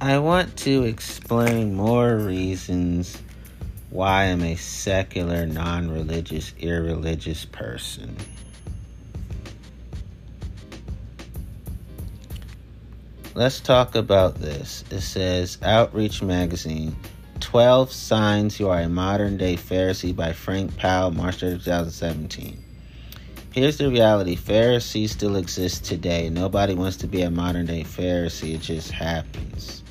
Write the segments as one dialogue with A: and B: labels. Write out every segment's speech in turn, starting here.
A: I want to explain more reasons why I'm a secular, non religious, irreligious person. Let's talk about this. It says Outreach Magazine 12 Signs You Are a Modern Day Pharisee by Frank Powell, March 3, 2017. Here's the reality Pharisees still exist today. Nobody wants to be a modern day Pharisee, it just happens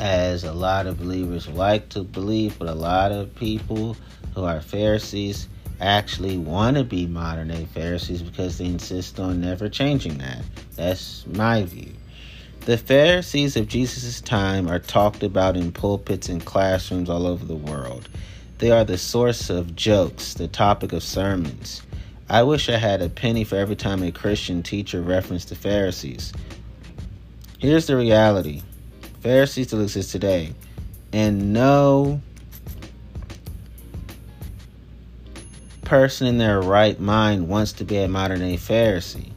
A: as a lot of believers like to believe, but a lot of people who are Pharisees actually want to be modern day Pharisees because they insist on never changing that. That's my view. The Pharisees of Jesus' time are talked about in pulpits and classrooms all over the world. They are the source of jokes, the topic of sermons. I wish I had a penny for every time a Christian teacher referenced the Pharisees. Here's the reality Pharisees still exist today. And no person in their right mind wants to be a modern day Pharisee.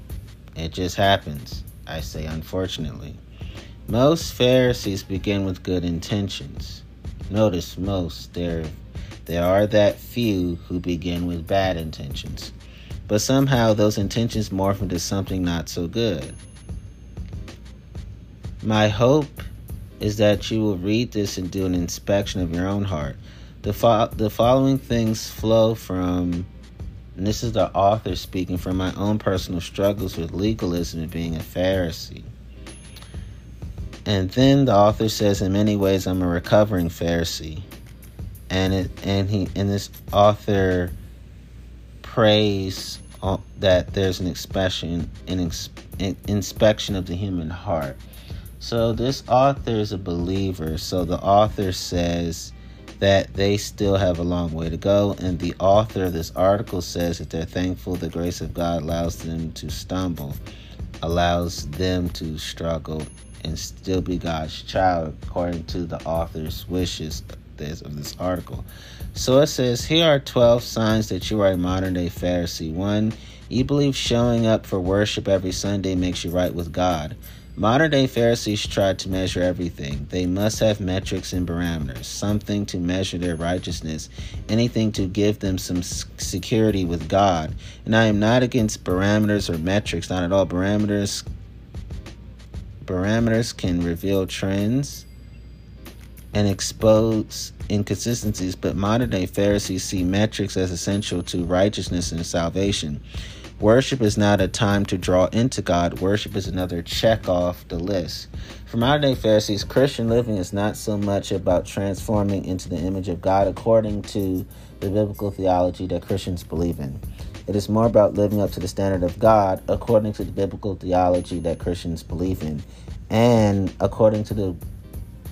A: It just happens, I say, unfortunately. Most Pharisees begin with good intentions. Notice most. There, there are that few who begin with bad intentions. But somehow those intentions morph into something not so good. My hope is that you will read this and do an inspection of your own heart. The, fo- the following things flow from, and this is the author speaking from my own personal struggles with legalism and being a Pharisee. And then the author says, in many ways, I'm a recovering Pharisee. And it, and he, and this author prays that there's an inspection, an inspection of the human heart. So this author is a believer. So the author says that they still have a long way to go. And the author of this article says that they're thankful the grace of God allows them to stumble, allows them to struggle, and still be God's child, according to the author's wishes of this article. So it says, Here are 12 signs that you are a modern day Pharisee. One, you believe showing up for worship every Sunday makes you right with God. Modern day Pharisees try to measure everything. They must have metrics and parameters, something to measure their righteousness, anything to give them some security with God. And I am not against parameters or metrics, not at all. Parameters parameters can reveal trends and expose inconsistencies, but modern day Pharisees see metrics as essential to righteousness and salvation. Worship is not a time to draw into God. Worship is another check off the list. For modern day Pharisees, Christian living is not so much about transforming into the image of God according to the biblical theology that Christians believe in. It is more about living up to the standard of God according to the biblical theology that Christians believe in. And according to the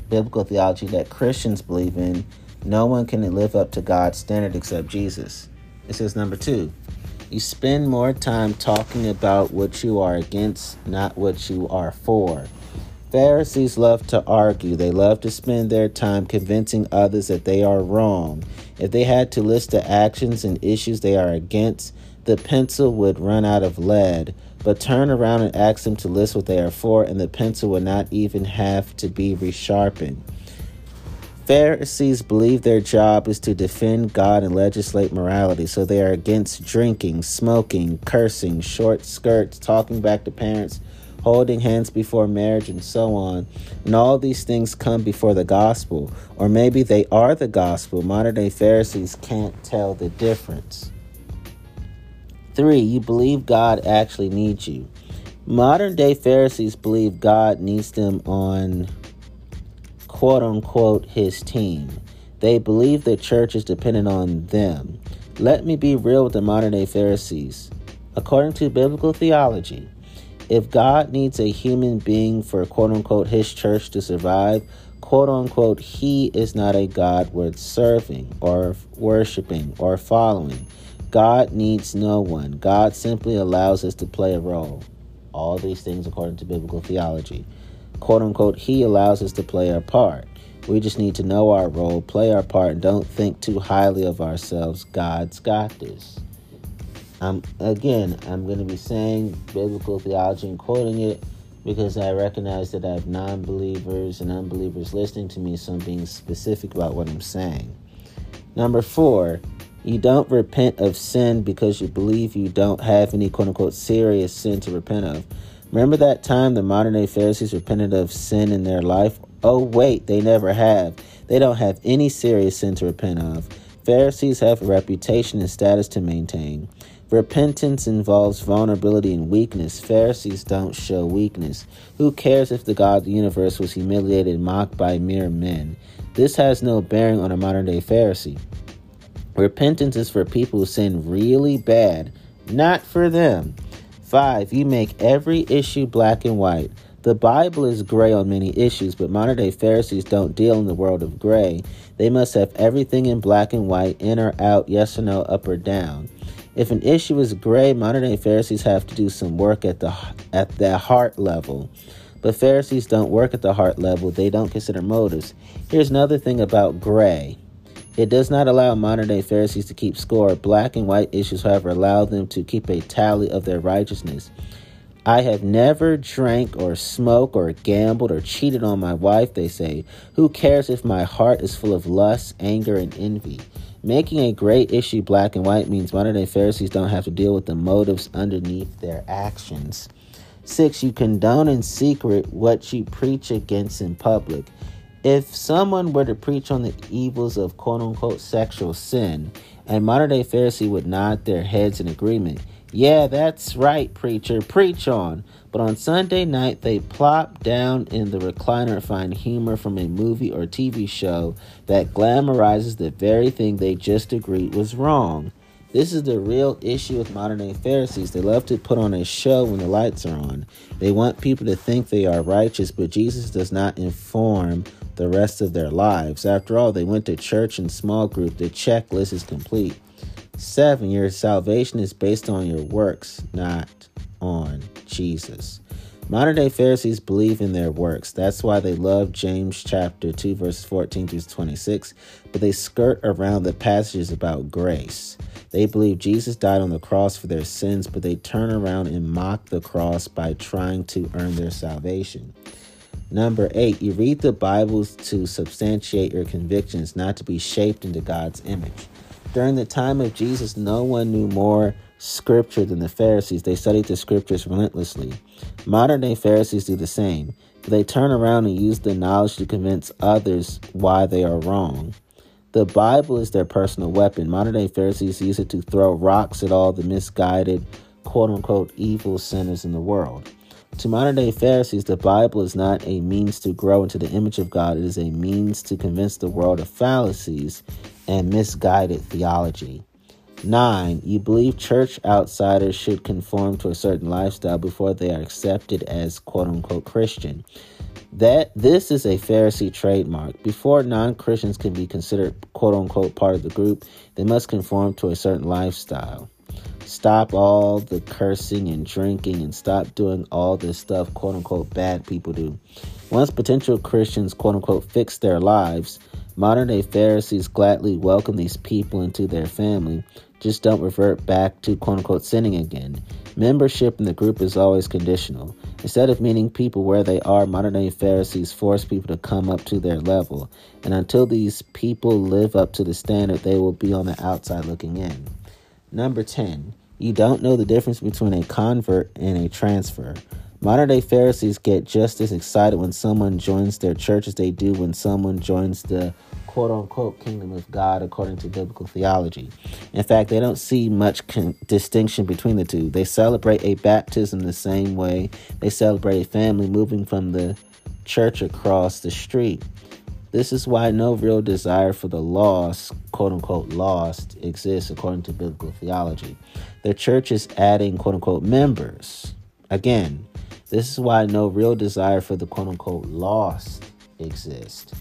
A: biblical theology that Christians believe in, no one can live up to God's standard except Jesus. It says, number two, you spend more time talking about what you are against, not what you are for. Pharisees love to argue. They love to spend their time convincing others that they are wrong. If they had to list the actions and issues they are against, the pencil would run out of lead. But turn around and ask them to list what they are for, and the pencil would not even have to be resharpened. Pharisees believe their job is to defend God and legislate morality, so they are against drinking, smoking, cursing, short skirts, talking back to parents, holding hands before marriage, and so on. And all these things come before the gospel, or maybe they are the gospel. Modern day Pharisees can't tell the difference. Three, you believe God actually needs you. Modern day Pharisees believe God needs them on quote unquote his team. They believe the church is dependent on them. Let me be real with the modern day Pharisees. According to biblical theology, if God needs a human being for quote unquote his church to survive, quote unquote, he is not a God worth serving or worshiping or following. God needs no one. God simply allows us to play a role. All these things according to biblical theology quote unquote, He allows us to play our part. We just need to know our role, play our part, and don't think too highly of ourselves. God's got this. I'm again, I'm going to be saying biblical theology and quoting it, because I recognize that I have non believers and unbelievers listening to me, so I'm being specific about what I'm saying. Number four, you don't repent of sin because you believe you don't have any quote unquote serious sin to repent of. Remember that time the modern day Pharisees repented of sin in their life? Oh, wait, they never have. They don't have any serious sin to repent of. Pharisees have a reputation and status to maintain. Repentance involves vulnerability and weakness. Pharisees don't show weakness. Who cares if the God of the universe was humiliated and mocked by mere men? This has no bearing on a modern day Pharisee. Repentance is for people who sin really bad, not for them. 5. You make every issue black and white. The Bible is gray on many issues, but modern day Pharisees don't deal in the world of gray. They must have everything in black and white, in or out, yes or no, up or down. If an issue is gray, modern day Pharisees have to do some work at the at the heart level. But Pharisees don't work at the heart level. They don't consider motives. Here's another thing about gray. It does not allow modern day Pharisees to keep score. Black and white issues, however, allow them to keep a tally of their righteousness. I have never drank or smoked or gambled or cheated on my wife, they say. Who cares if my heart is full of lust, anger, and envy? Making a great issue black and white means modern day Pharisees don't have to deal with the motives underneath their actions. Six, you condone in secret what you preach against in public. If someone were to preach on the evils of quote unquote sexual sin, and modern day Pharisee would nod their heads in agreement, yeah, that's right, preacher, preach on. But on Sunday night, they plop down in the recliner and find humor from a movie or TV show that glamorizes the very thing they just agreed was wrong. This is the real issue with modern day Pharisees. They love to put on a show when the lights are on. They want people to think they are righteous, but Jesus does not inform the rest of their lives. After all, they went to church and small group. The checklist is complete. Seven, your salvation is based on your works, not on Jesus. Modern day Pharisees believe in their works. That's why they love James chapter 2, verses 14 through 26, but they skirt around the passages about grace. They believe Jesus died on the cross for their sins, but they turn around and mock the cross by trying to earn their salvation. Number eight, you read the Bibles to substantiate your convictions, not to be shaped into God's image. During the time of Jesus, no one knew more scripture than the Pharisees. They studied the scriptures relentlessly. Modern day Pharisees do the same. They turn around and use the knowledge to convince others why they are wrong. The Bible is their personal weapon. Modern day Pharisees use it to throw rocks at all the misguided, quote unquote, evil sinners in the world. To modern day Pharisees, the Bible is not a means to grow into the image of God, it is a means to convince the world of fallacies and misguided theology. Nine, you believe church outsiders should conform to a certain lifestyle before they are accepted as quote unquote Christian. That this is a Pharisee trademark. Before non Christians can be considered quote unquote part of the group, they must conform to a certain lifestyle. Stop all the cursing and drinking and stop doing all this stuff quote unquote bad people do. Once potential Christians quote unquote fix their lives, modern day Pharisees gladly welcome these people into their family just don't revert back to quote unquote sinning again. Membership in the group is always conditional. Instead of meeting people where they are, modern day Pharisees force people to come up to their level. And until these people live up to the standard, they will be on the outside looking in. Number 10, you don't know the difference between a convert and a transfer. Modern day Pharisees get just as excited when someone joins their church as they do when someone joins the quote unquote kingdom of God according to biblical theology. In fact, they don't see much con- distinction between the two. They celebrate a baptism the same way they celebrate a family moving from the church across the street. This is why no real desire for the lost, quote unquote, lost exists according to biblical theology. The church is adding, quote unquote, members. Again, this is why no real desire for the quote unquote lost exists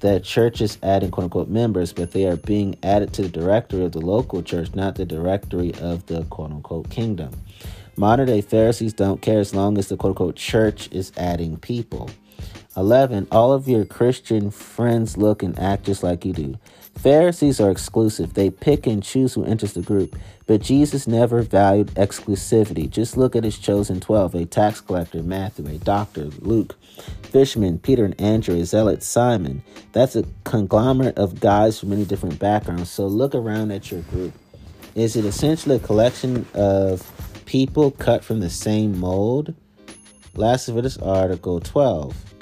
A: The church is adding quote unquote members, but they are being added to the directory of the local church, not the directory of the quote unquote kingdom. Modern day Pharisees don't care as long as the quote unquote church is adding people. 11. All of your Christian friends look and act just like you do. Pharisees are exclusive. They pick and choose who enters the group. But Jesus never valued exclusivity. Just look at his chosen 12 a tax collector, Matthew, a doctor, Luke, fisherman, Peter and Andrew, a zealot, Simon. That's a conglomerate of guys from many different backgrounds. So look around at your group. Is it essentially a collection of people cut from the same mold? Last of this article 12.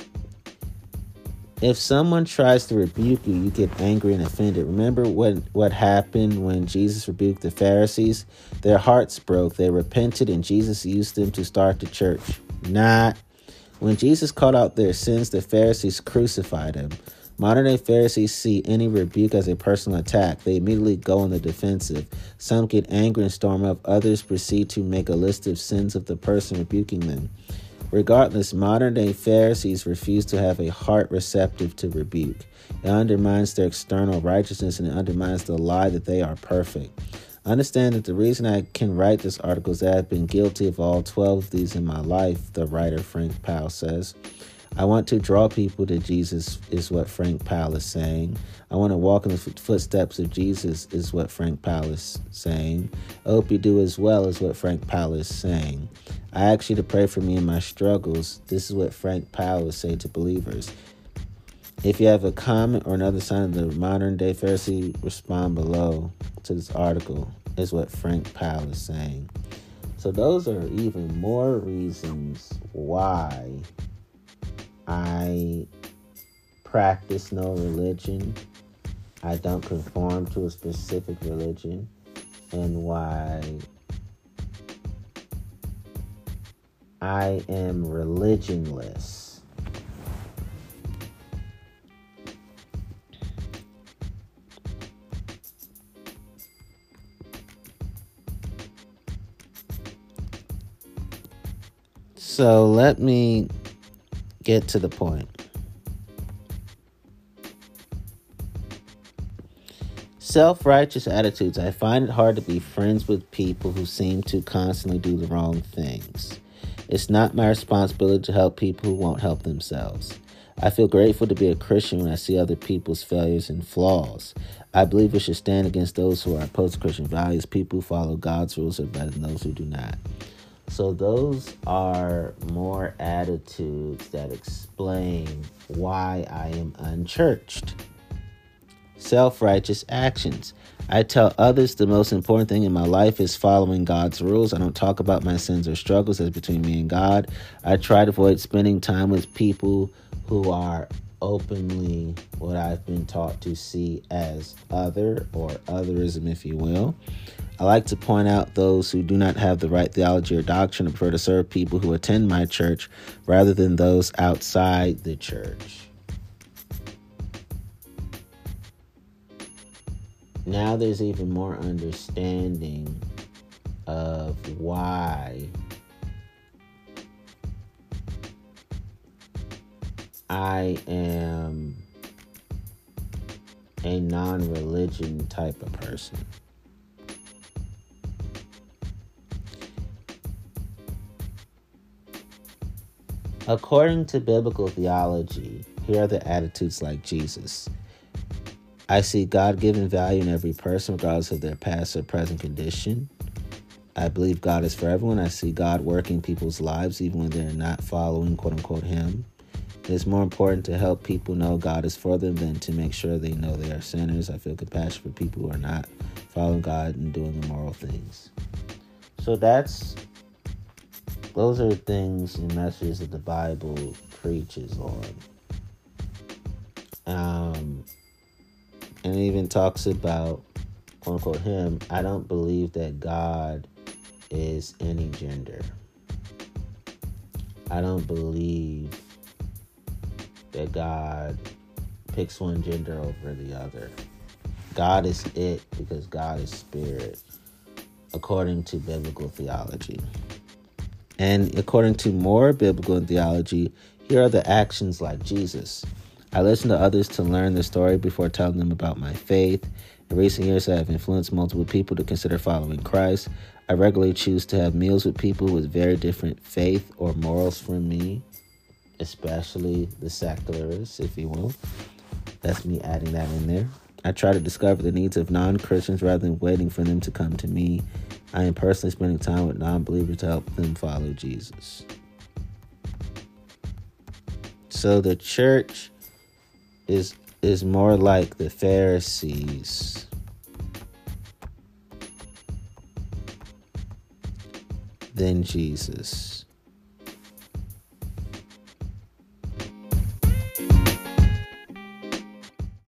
A: If someone tries to rebuke you, you get angry and offended. Remember what, what happened when Jesus rebuked the Pharisees? Their hearts broke. They repented, and Jesus used them to start the church. Not. When Jesus called out their sins, the Pharisees crucified him. Modern day Pharisees see any rebuke as a personal attack. They immediately go on the defensive. Some get angry and storm up. Others proceed to make a list of sins of the person rebuking them. Regardless, modern day Pharisees refuse to have a heart receptive to rebuke. It undermines their external righteousness and it undermines the lie that they are perfect. Understand that the reason I can write this article is that I've been guilty of all 12 of these in my life, the writer Frank Powell says. I want to draw people to Jesus, is what Frank Powell is saying. I want to walk in the footsteps of Jesus, is what Frank Powell is saying. I hope you do as well, is what Frank Powell is saying. I ask you to pray for me in my struggles. This is what Frank Powell is saying to believers. If you have a comment or another sign of the modern day Pharisee, respond below to this article, is what Frank Powell is saying. So, those are even more reasons why I practice no religion. I don't conform to a specific religion, and why I am religionless. So let me get to the point. Self righteous attitudes. I find it hard to be friends with people who seem to constantly do the wrong things. It's not my responsibility to help people who won't help themselves. I feel grateful to be a Christian when I see other people's failures and flaws. I believe we should stand against those who are opposed to Christian values. People who follow God's rules are better than those who do not. So, those are more attitudes that explain why I am unchurched. Self righteous actions. I tell others the most important thing in my life is following God's rules. I don't talk about my sins or struggles as between me and God. I try to avoid spending time with people who are openly what I've been taught to see as other or otherism, if you will. I like to point out those who do not have the right theology or doctrine and prefer to serve people who attend my church rather than those outside the church. now there's even more understanding of why I am a non religion type of person. According to biblical theology, here are the attitudes like Jesus. I see God given value in every person, regardless of their past or present condition. I believe God is for everyone. I see God working people's lives even when they're not following, quote unquote, Him. It is more important to help people know God is for them than to make sure they know they are sinners. I feel compassion for people who are not following God and doing immoral things. So that's those are things and messages that the Bible preaches on. Um, and even talks about quote unquote him. I don't believe that God is any gender. I don't believe that God picks one gender over the other. God is it because God is spirit, according to biblical theology. And according to more biblical theology, here are the actions like Jesus. I listen to others to learn the story before telling them about my faith. In recent years, I have influenced multiple people to consider following Christ. I regularly choose to have meals with people with very different faith or morals from me. Especially the secularists, if you will. That's me adding that in there. I try to discover the needs of non Christians rather than waiting for them to come to me. I am personally spending time with non believers to help them follow Jesus. So the church is is more like the Pharisees. Than Jesus.